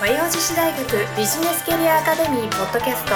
和洋女子大学ビジネスキャリアアカデミーポッドキャスト。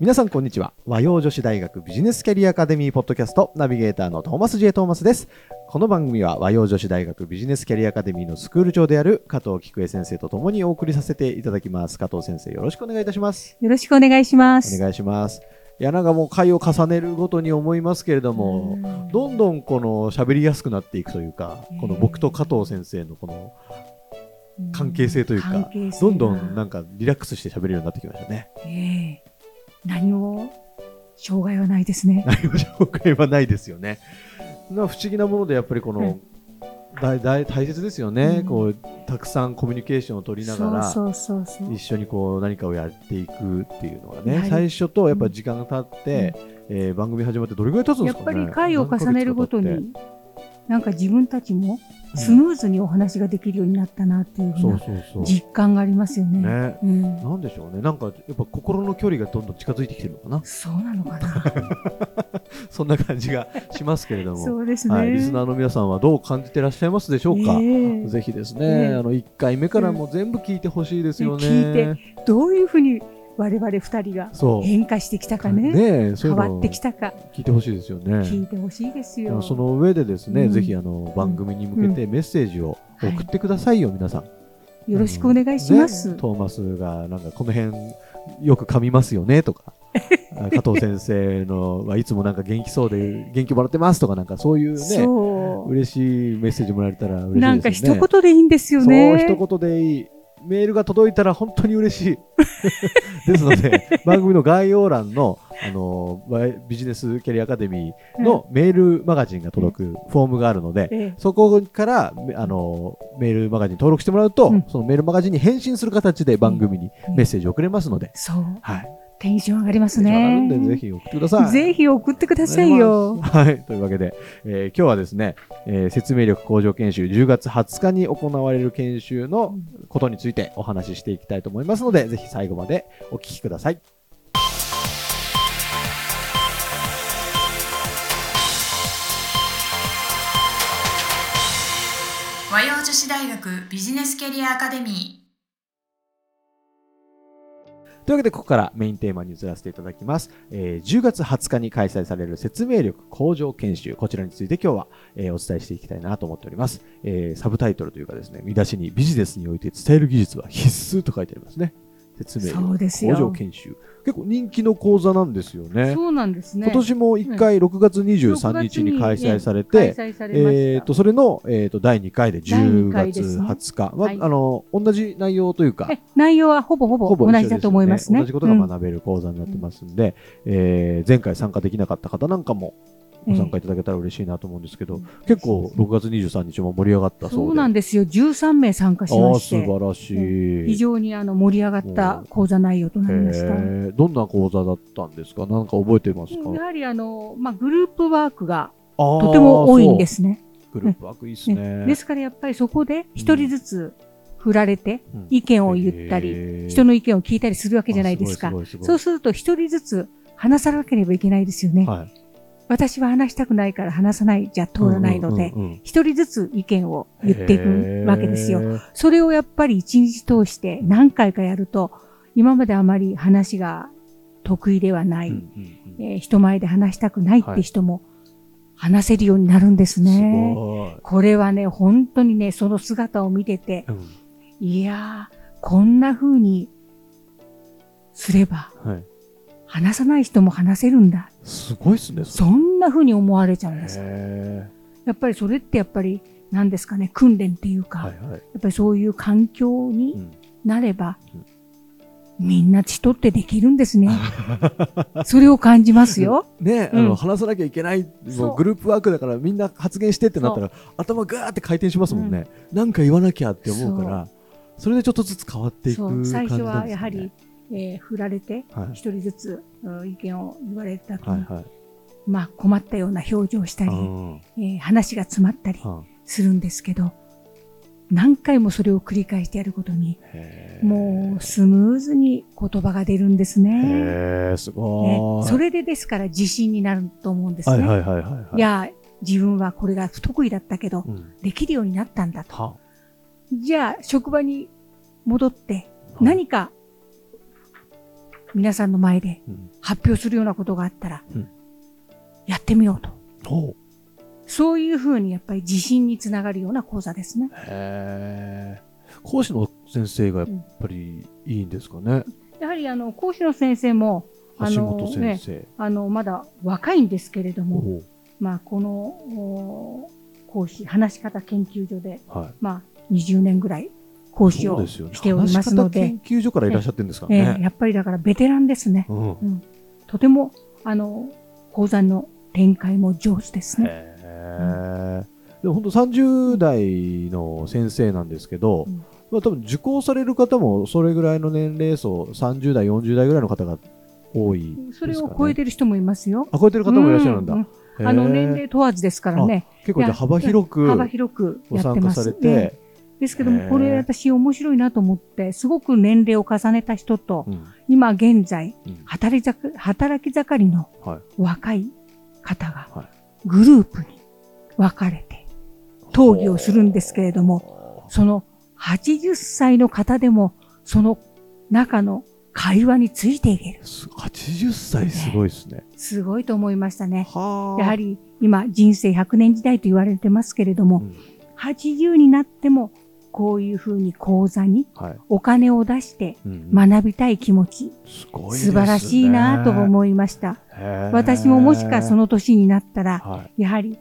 皆さんこんにちは。和洋女子大学ビジネスキャリアアカデミーポッドキャストナビゲーターのトーマス J トーマスです。この番組は和洋女子大学ビジネスキャリアアカデミーのスクール長である加藤菊江先生とともにお送りさせていただきます。加藤先生よろしくお願いいたします。よろしくお願いします。お願いしますいやなんかもう回を重ねるごとに思いますけれどもうん。どんどんこの喋りやすくなっていくというかこの僕と加藤先生のこの関係性というかどんどんながんかリラックスして喋れるようになってきましたね。ええ。何も障害はないですね。何も紹介はないですよね。な不思議なものでやっぱりこの、うん大大大切ですよね、うん。こうたくさんコミュニケーションを取りながら。一緒にこう何かをやっていくっていうのがねやはり最初とやっぱ時間が経って、えー番組始まってどれぐらい経つんでやっぱすかねり回を重ねるごとに、なんか自分たちもスムーズにお話ができるようになったなっていうふうんうな実感がありますよね。ね。うん、なんでしょうね。なんかやっぱ心の距離がどんどん近づいてきてるのかな。そうなのかな。そんな感じがしますけれども。そうですね。はい、リスナーの皆さんはどう感じてらっしゃいますでしょうか、ええ。ぜひですね、ええ。あの1回目からも全部聞いてほしいですよね。聞いどういうふうに我々二人が変化してきたかね、ね変わってきたか？聞いてほしいですよね。聞いてほしいですよ。その上でですね、うんぜひあの番組に向けてメッセージを送ってくださいよ、皆さん。よろしくお願いします。ねトーマスがなんかこの辺よく噛みますよねとか。あ 加藤先生のはいつもなんか元気そうで元気もらってますとかなんかそういうね。嬉しいメッセージもらえたら嬉しいですよね。なんか一言でいいんですよね。そう、一言でいい。メールが届いたら本当に嬉しい。ですので、番組の概要欄の、あの、バイビジネスキャリアアカデミーのメールマガジンが届くフォームがあるので、ええ。そこから、めあの、メールマガジン登録してもらうと、うん。そのメールマガジンに返信する形で番組にうん。メッセージを送れますので、そう。はい。テンション上がりますねん。で、ぜひ送ってください。ぜひ送ってくださいよ。はい。というわけで、えー今日はですね、えー説明力向上研修10月20日に行われる研修のことについてお話ししていきたいと思いますので、ぜひ最後までお聞きください。和洋女子大学ビジネスキャリアアカデミというわけで、ここからメインテーマに移らせていただきます。えー10月20日に開催される説明力向上研修、こちらについて今日は、えーお伝えしていきたいなと思っております。えーサブタイトルというかですね、見出しにビジネスにおいて伝える技術は必須と書いてありますね。説明そう力ですよ向上研修。結構人気の講座なんですよね。そうなんですね。今年も1回6月23日に開催されて、えー、とそれの、えー、と第2回で第10二回月ですね20日、まはいあの同じ内容というか、え内容はほぼほぼ同じだと思いますね。同じことがうん学べる講座になってますんで、えー前回参加できなかった方なんかもご参加いただけたら嬉しいなと思うんですけど、うん結構6月23日も盛り上がったそうで。そうなんですよ。13名参加しまして、素晴らしい。非常にあの盛り上がった講座内容となりました。どんな講座だったんですか？なんか覚えてますか？やはりあの、まあ、グループワークがととても多いんですね。グループワークいいですね。ですからやっぱりそこで一人ずつ振られてうん。意見を言ったり、人の意見を聞いたりするわけじゃないですか。そうすると一人ずつ話さなければいけないですよね。はい私は話したくないから話さないじゃ通らないので、一人ずつ意見を言っていくわけですよ。それをやっぱり一日通して何回かやると、今まであまり話が得意ではない、えー人前で話したくないって人も話せるようになるんですすね。ごいこれはね、本当にね、その姿を見てて、うんいやー、こんな風にすれば、はい話さない人も話せるんだ。すごいっすね。そんな風に思われちゃうんです。へやっぱりそれってやっぱり、何ですかね、訓練っていうか、ーはいはい。やっぱりそういう環境にうん。なれば、うん。みんな人ってできるんですね。それを感じますよ。ね、あうん。の話さなきゃいけないもうグループワークだからみんな発言してってなったら頭ガーって回転しますもんね、なんか言わなきゃって思うからそれでちょっとずつ変わっていくそ感じなんです、ね、う最初はやはり、えー振られて、はい一人ずつ、うん意見を言われたと、はいはいまあ困ったような表情をしたり、うんえー話が詰まったりはするんですけど、何回もそれを繰り返してやることに、もうスムーズに言葉が出るんですね。すごい。ねそれでですから自信になると思うんですね。はいはいはいはいはい。いや、自分はこれが不得意だったけど、うん、できるようになったんだと。はじゃあ、職場に戻って、何か、皆さんの前でうん発表するようなことがあったらうん、やってみようと。ほうそういうふうにやっぱり自信につながるような講座ですね。へえ。講師の先生がやっぱりいいんですかね？やはりあの、講師の先生も、あの橋本先生。あの、まだ若いんですけれども、まあ、この、お講師、話し方研究所で、はい。まあ、20年ぐらい講師をそうですよね。しておりますので、話し方研究所からいらっしゃってるんですかええね。やっぱりだからベテランですね。うん。とても、あの、講座の展開も上手ですね。へえ。でも本当30代の先生なんですけど、うんまあ多分受講される方もそれぐらいの年齢層、30代、40代ぐらいの方が多いですか、ね。それを超えてる人もいますよ。あ、超えてる方もいらっしゃるんだ。うんへえあの、年齢問わずですからね。結構じゃあ幅広く幅広くご。参加されええて、ですけども、これ私面白いなと思って、すごく年齢を重ねた人と、うん今現在、うん働き盛働き盛りのはい若い方がはいグループに分かれて討議をするんですけれども、その80歳の方でもその中の会話についていける。す80歳すごいですね。すごいと思いましたね。はあ。やはり今人生100年時代と言われてますけれども、うん80になってもこういうふうに講座にはい。お金を出してうん学びたい気持ち、すごいですね素晴らしいなと思いました。私ももしかその年になったら、はい。やはり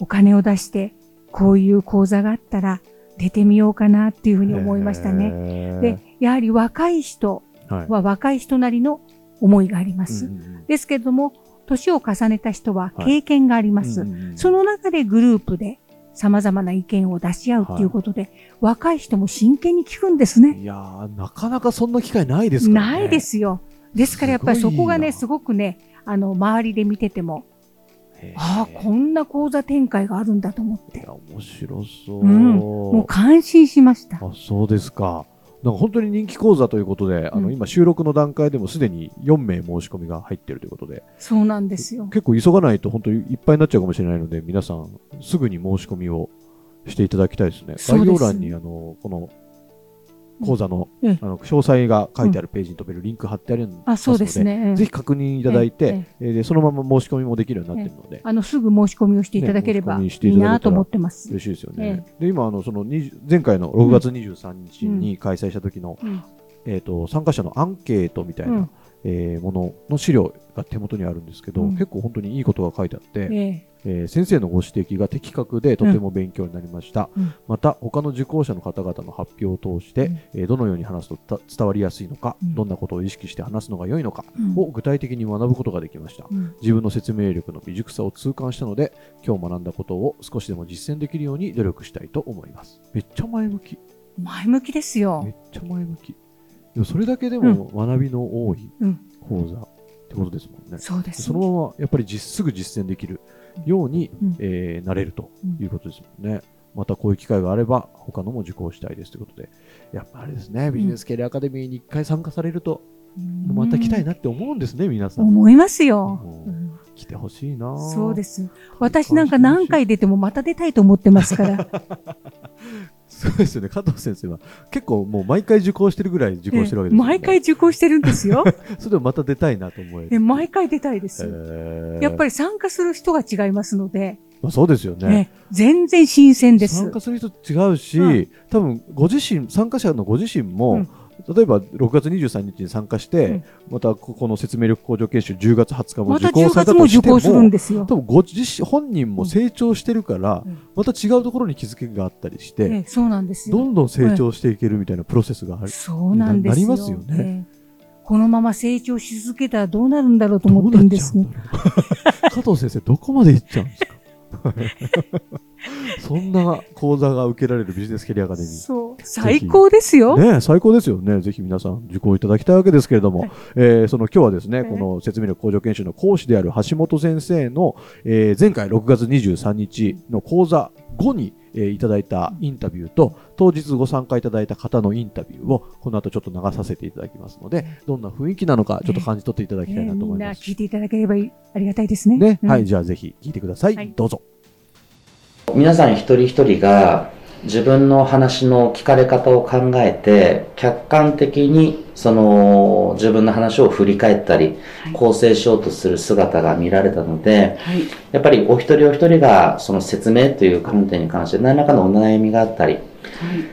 お金を出して、こういう講座があったら出てみようかなっていうふうに思いましたね。ねで、やはり若い人はい、は若い人なりの思いがあります。うんうんですけれども、年を重ねた人ははい経験があります。うんうんうんその中でグループで様々な意見を出し合うっていうことで、若い人も真剣に聞くんですね。いやーなかなかそんな機会ないですからね。ないですよ。ですからやっぱりそこがね、すすごくね、あの、周りで見てても。ああ、こんな講座展開があるんだと思っていや、、面白そう。うんもう感心しました。あ、そうですか。なんか本当に人気講座ということで、あの、うん今収録の段階でもすでに4名申し込みが入っているということで、そうなんですよ。結構急がないと本当にいっぱいになっちゃうかもしれないので、皆さんすぐに申し込みをしていただきたいですね。す概要欄にあの、この講座の,、ええあの詳細が書いてあるページに飛べるリンク貼ってあるので、あ、そうですね。ぜひ確認いただいて、ええそのまま申し込みもできるようになっているので、あの、すぐ申し込みをしていただければいいなと思ってます。嬉しいですよね。で、今、あの、その20、前回の6月23日に開催した時の、うんえっ、と、参加者のアンケートみたいな、うんえーものの資料が手元にあるんですけど、うん結構本当にいいことが書いてあって、えええー先生のご指摘が的確でとても勉強になりました。うんまた、他の受講者の方々の発表を通して、うんえーどのように話すとた伝わりやすいのか、うんどんなことを意識して話すのが良いのかうんを具体的に学ぶことができました。うん自分の説明力の未熟さを痛感したので、今日学んだことを少しでも実践できるように努力したいと思います。めっちゃ前向き。前向きですめよっ。ちゃ前向き。でもそれだけでも学びの多いうん。講座ってことですもんね。そうです。そのままやっぱり実すぐ実践できるように、うん。えーなれるということですもんね。またこういう機会があれば他のも受講したいですということで、やっぱあれですね、ビジネスキャリアアカデミーに一回参加されると、うん。また来たいなって思うんですね、皆さん。思いますよ。ううん。来てほしいな。そうです。私なんか何回出てもまた出たいと思ってますから。そうですよね、加藤先生は結構もう毎回受講してるぐらい受講してるわけですよね。毎回受講してるんですよ。それでもまた出たいなと思える。え毎回出たいです。やっぱり、り参加する人が違いますので、まあ、そうですよね。ね、全然新鮮です参。加する人違うし、うん多分ご自身、参加者のご自身も、うん例えば6月23日に参加して、うんまたここの説明力向上研修10月20日もまた10受講されたとしても、講するんですよ。多分ご自身、本人も成長してるから、うんまた違うところに気づきがあったりして、ええそうなんですよ。どんどん成長していけるみたいなプロセスがある。そうなんですよ。ななりますよねええこのまま成長し続けたらどうなるんだろうと思ってるんですね。加藤先生、どこまで行っちゃうんですか？そんな講座が受けられるビジネスキャリアアカデミー。最高ですよ。ね最高ですよね。ぜひ皆さん受講いただきたいわけですけれども、はいえーその今日はですね、はいこの説明力向上研修の講師である橋本先生の、えー前回6月23日の講座後に、えーいただいたインタビューと、当日ご参加いただいた方のインタビューを、この後ちょっと流させていただきますので、どんな雰囲気なのか、ちょっと感じ取っていただきたいなと思います。聞いていただければいいありがたいですね。ね、うんはい、じゃあぜひ聞いてください。はいどうぞ。皆さん一人一人が自分の話の聞かれ方を考えて客観的にその自分の話を振り返ったりはい構成しようとする姿が見られたのではい。やっぱりお一人お一人がその説明という観点に関して何らかのお悩みがあったり、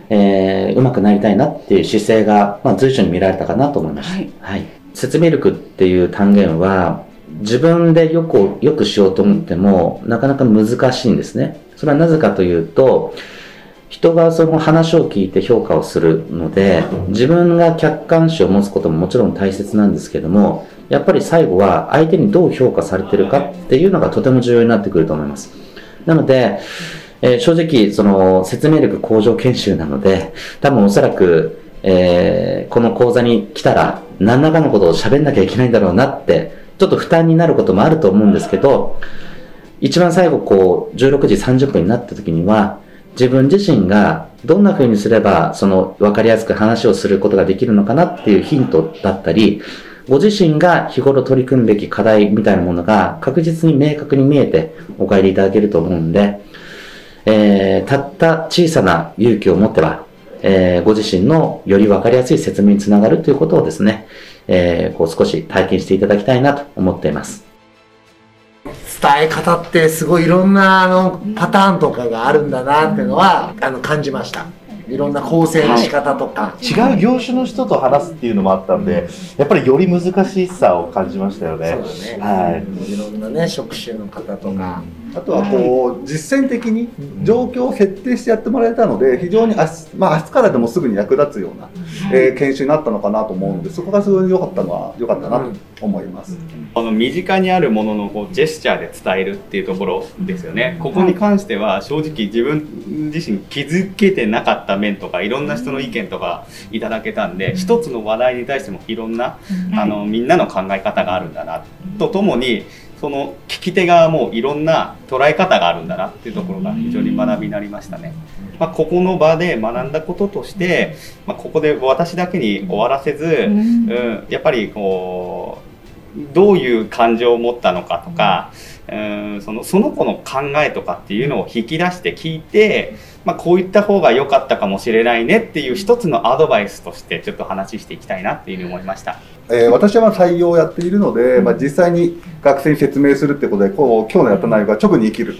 えー、うまくなりたいなっていう姿勢が、まあ、随所に見られたかなと思いました。はい。説明力っていう単元は、自分でよく、よくしようと思っても、なかなか難しいんですね。それはなぜかというと、人がその話を聞いて評価をするので、自分が客観視を持つことももちろん大切なんですけども、やっぱり最後は相手にどう評価されてるかっていうのがとても重要になってくると思います。なので、えー正直、その説明力向上研修なので、多分おそらく、えーこの講座に来たら何らかのことを喋んなきゃいけないんだろうなって、ちょっと負担になることもあると思うんですけど、一番最後こう、16時30分になった時には、自分自身がどんな風にすれば、その分かりやすく話をすることができるのかなっていうヒントだったり、ご自身が日頃取り組むべき課題みたいなものが確実に明確に見えてお帰りいただけると思うんで、えーたった小さな勇気を持っては、えーご自身のより分かりやすい説明につながるということをですね、えーこう少し体験していただきたいなと思っています。伝え方ってすごいいろんなあのパターンとかがあるんだなっていうのはあの感じました。いろんな構成の仕方とか、違う業種の人と話すっていうのもあったんで、やっぱりより難しさを感じましたよね。そうだね、はい。いろんなね職種の方とか、あとはこう実践的に状況を設定してやってもらえたので非常に明日,、まあ、明日からでもすぐに役立つような、えー研修になったのかなと思うのでそこがすごい良かったのは良かったなと思います。あの身近にあるもののこうジェスチャーで伝えるっていうところですよね。ここに関しては正直自分自身気づけてなかった面とかいろんな人の意見とかいただけたんで一つの話題に対してもいろんなあのみんなの考え方があるんだなとともにその聞き手側もいろんな捉え方があるんだなっていうところが非常に学びになりましたね。まあ、ここの場で学んだこととして、まあ、ここで私だけに終わらせず、うん、やっぱりこうどういう感情を持ったのかとか、うん、そのその子の考えとかっていうのを引き出して聞いて、まあ、こういった方が良かったかもしれないねっていう一つのアドバイスとしてちょっと話していきたいなっていうふうに思いました。えー私はまあ採用をやっているので、まあ、実際に学生に説明するってことでこう今日のやった内容が直に生きる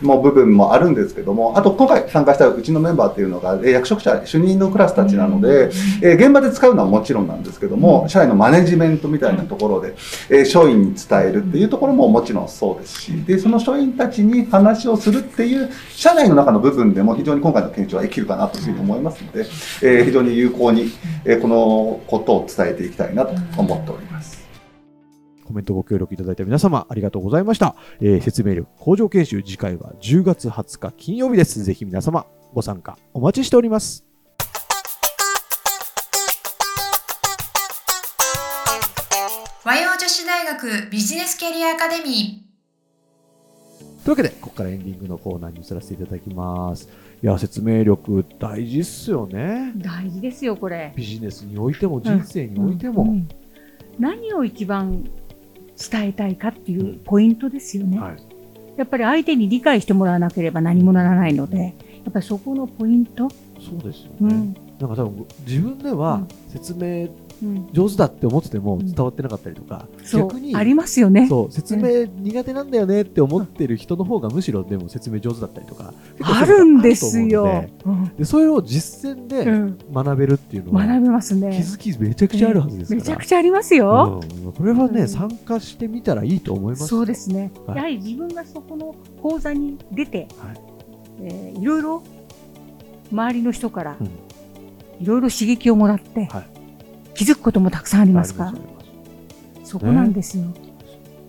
もう部分もあるんですけどもあと今回参加したうちのメンバーっていうのが、えー役職者主任のクラスたちなので、えー現場で使うのはもちろんなんですけども社員のマネジメントみたいなところで、えー署員に伝えるっていうところももちろんそうですしでその署員たちに話をするっていう社内の中の部分でも非常に今回の研修は生きるかなというふうに思いますので、えー非常に有効に、えーこのことを伝えていきたいなと思っております。コメントご協力いただいた皆様ありがとうございました。えー説明力向上研修次回は10月20日金曜日です。ぜひ皆様ご参加お待ちしております。和洋女子大学ビジネスキャリアアカデミというわけで、ここからエンディングのコーナーに移らせていただきます。いや、説明力大事っすよね。大事ですよ、これ。ビジネスにおいても人生においても。うん何を一番伝えたいかっていうポイントですよね。はいやっぱり相手に理解してもらわなければ何もならないので、やっぱりそこのポイント、そうですよね。うんなんか多分自分では説明うん、上手だって思っててもん。伝わってなかったりとか、逆にありますよね。そう説明苦手なんだよねって思ってる人の方がむしろでも説明上手だったりとかあるんですよ。ででそれを実践うでん。学べるっていうのは、学べます気ね。づきめちゃくちゃあるはずですから、めちゃくちゃありますよ。うん、これはね、うん。参加してみたらいいと思います。そうですね。はい。やはり自分がそこの講座に出て、はい。えーいろいろ周りの人からうん。いろいろ刺激をもらって、はい気づくこともたくさんありますか？らそこなんですよ。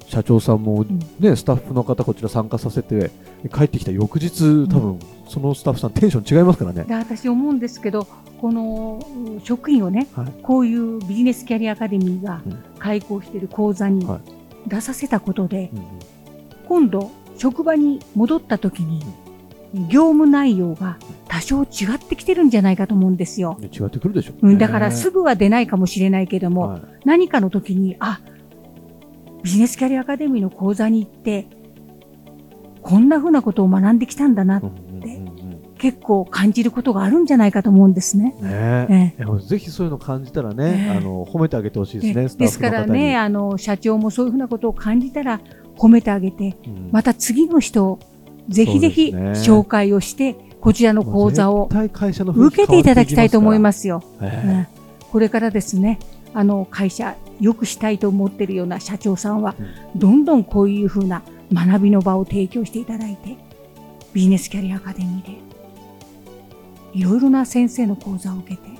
社長さんもん。ね、スタッフの方こちら参加させて帰ってきた翌日多分そのスタッフさんテンション違いますからね。で私思うんですけど、このうん職員をね、はい。こういうビジネスキャリアアカデミーがうん。開講している講座には出させたことで、うんうん。今度職場に戻った時に業務内容が多少違ってきてるんじゃないかと思うんですよ。違ってくるでしょ。うん、だからすぐは出ないかもしれないけども、はい。何かの時に、あ、ビジネスキャリアアカデミーの講座に行って、こんな風なことを学んできたんだなって、結構感じることがあるんじゃないかと思うんですね。ね。えいやぜひそういうの感じたらね、ええ。あの褒めてあげてほしいですね。スタッですからね、あの、社長もそういうふうなことを感じたら褒めてあげて、うん。また次の人をぜひぜひ紹介をして、こちらの講座を受けていただきたいと思いますよ。すこれからですね、あの、会社、良くしたいと思っているような社長さんは、どんどんこういうふうな学びの場を提供していただいて、ビジネスキャリアアカデミーで、いろいろな先生の講座を受けて、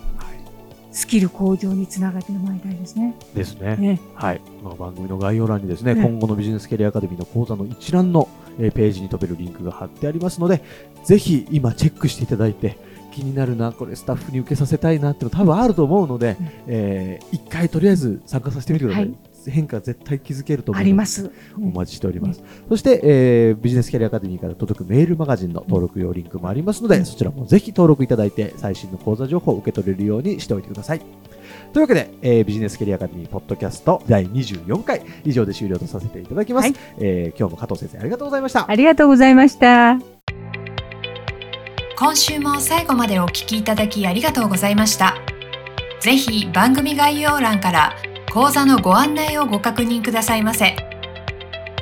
スキル向上につなげてもらいたいですね。ですね。ねはい。この番組の概要欄にですね、ね今後のビジネスキャリアアカデミーの講座の一覧の、えーページに飛べるリンクが貼ってありますので、ぜひ今チェックしていただいて、気になるな、これスタッフに受けさせたいなっていうの多分あると思うので、えー一回とりあえず参加させてみてください。はい変化絶対気づけると思うのであります。お待ちしております。そして、えービジネスキャリアアカデミーから届くメールマガジンの登録用リンクもありますので、そちらもぜひ登録いただいて、最新の講座情報を受け取れるようにしておいてください。というわけで、えービジネスキャリアアカデミーポッドキャスト第24回以上で終了とさせていただきます。はいえー今日も加藤先生ありがとうございました。ありがとうございました。今週も最後までお聞きいただきありがとうございました。ぜひ番組概要欄から講座のご案内をご確認くださいませ。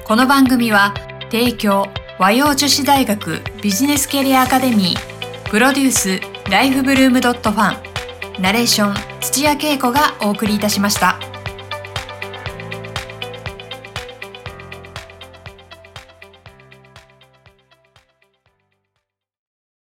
この番組は提供和洋女子大学ビジネスキャリアアカデミープロデュースライフブルームドットファンナレーション土屋恵子がお送りいたしました。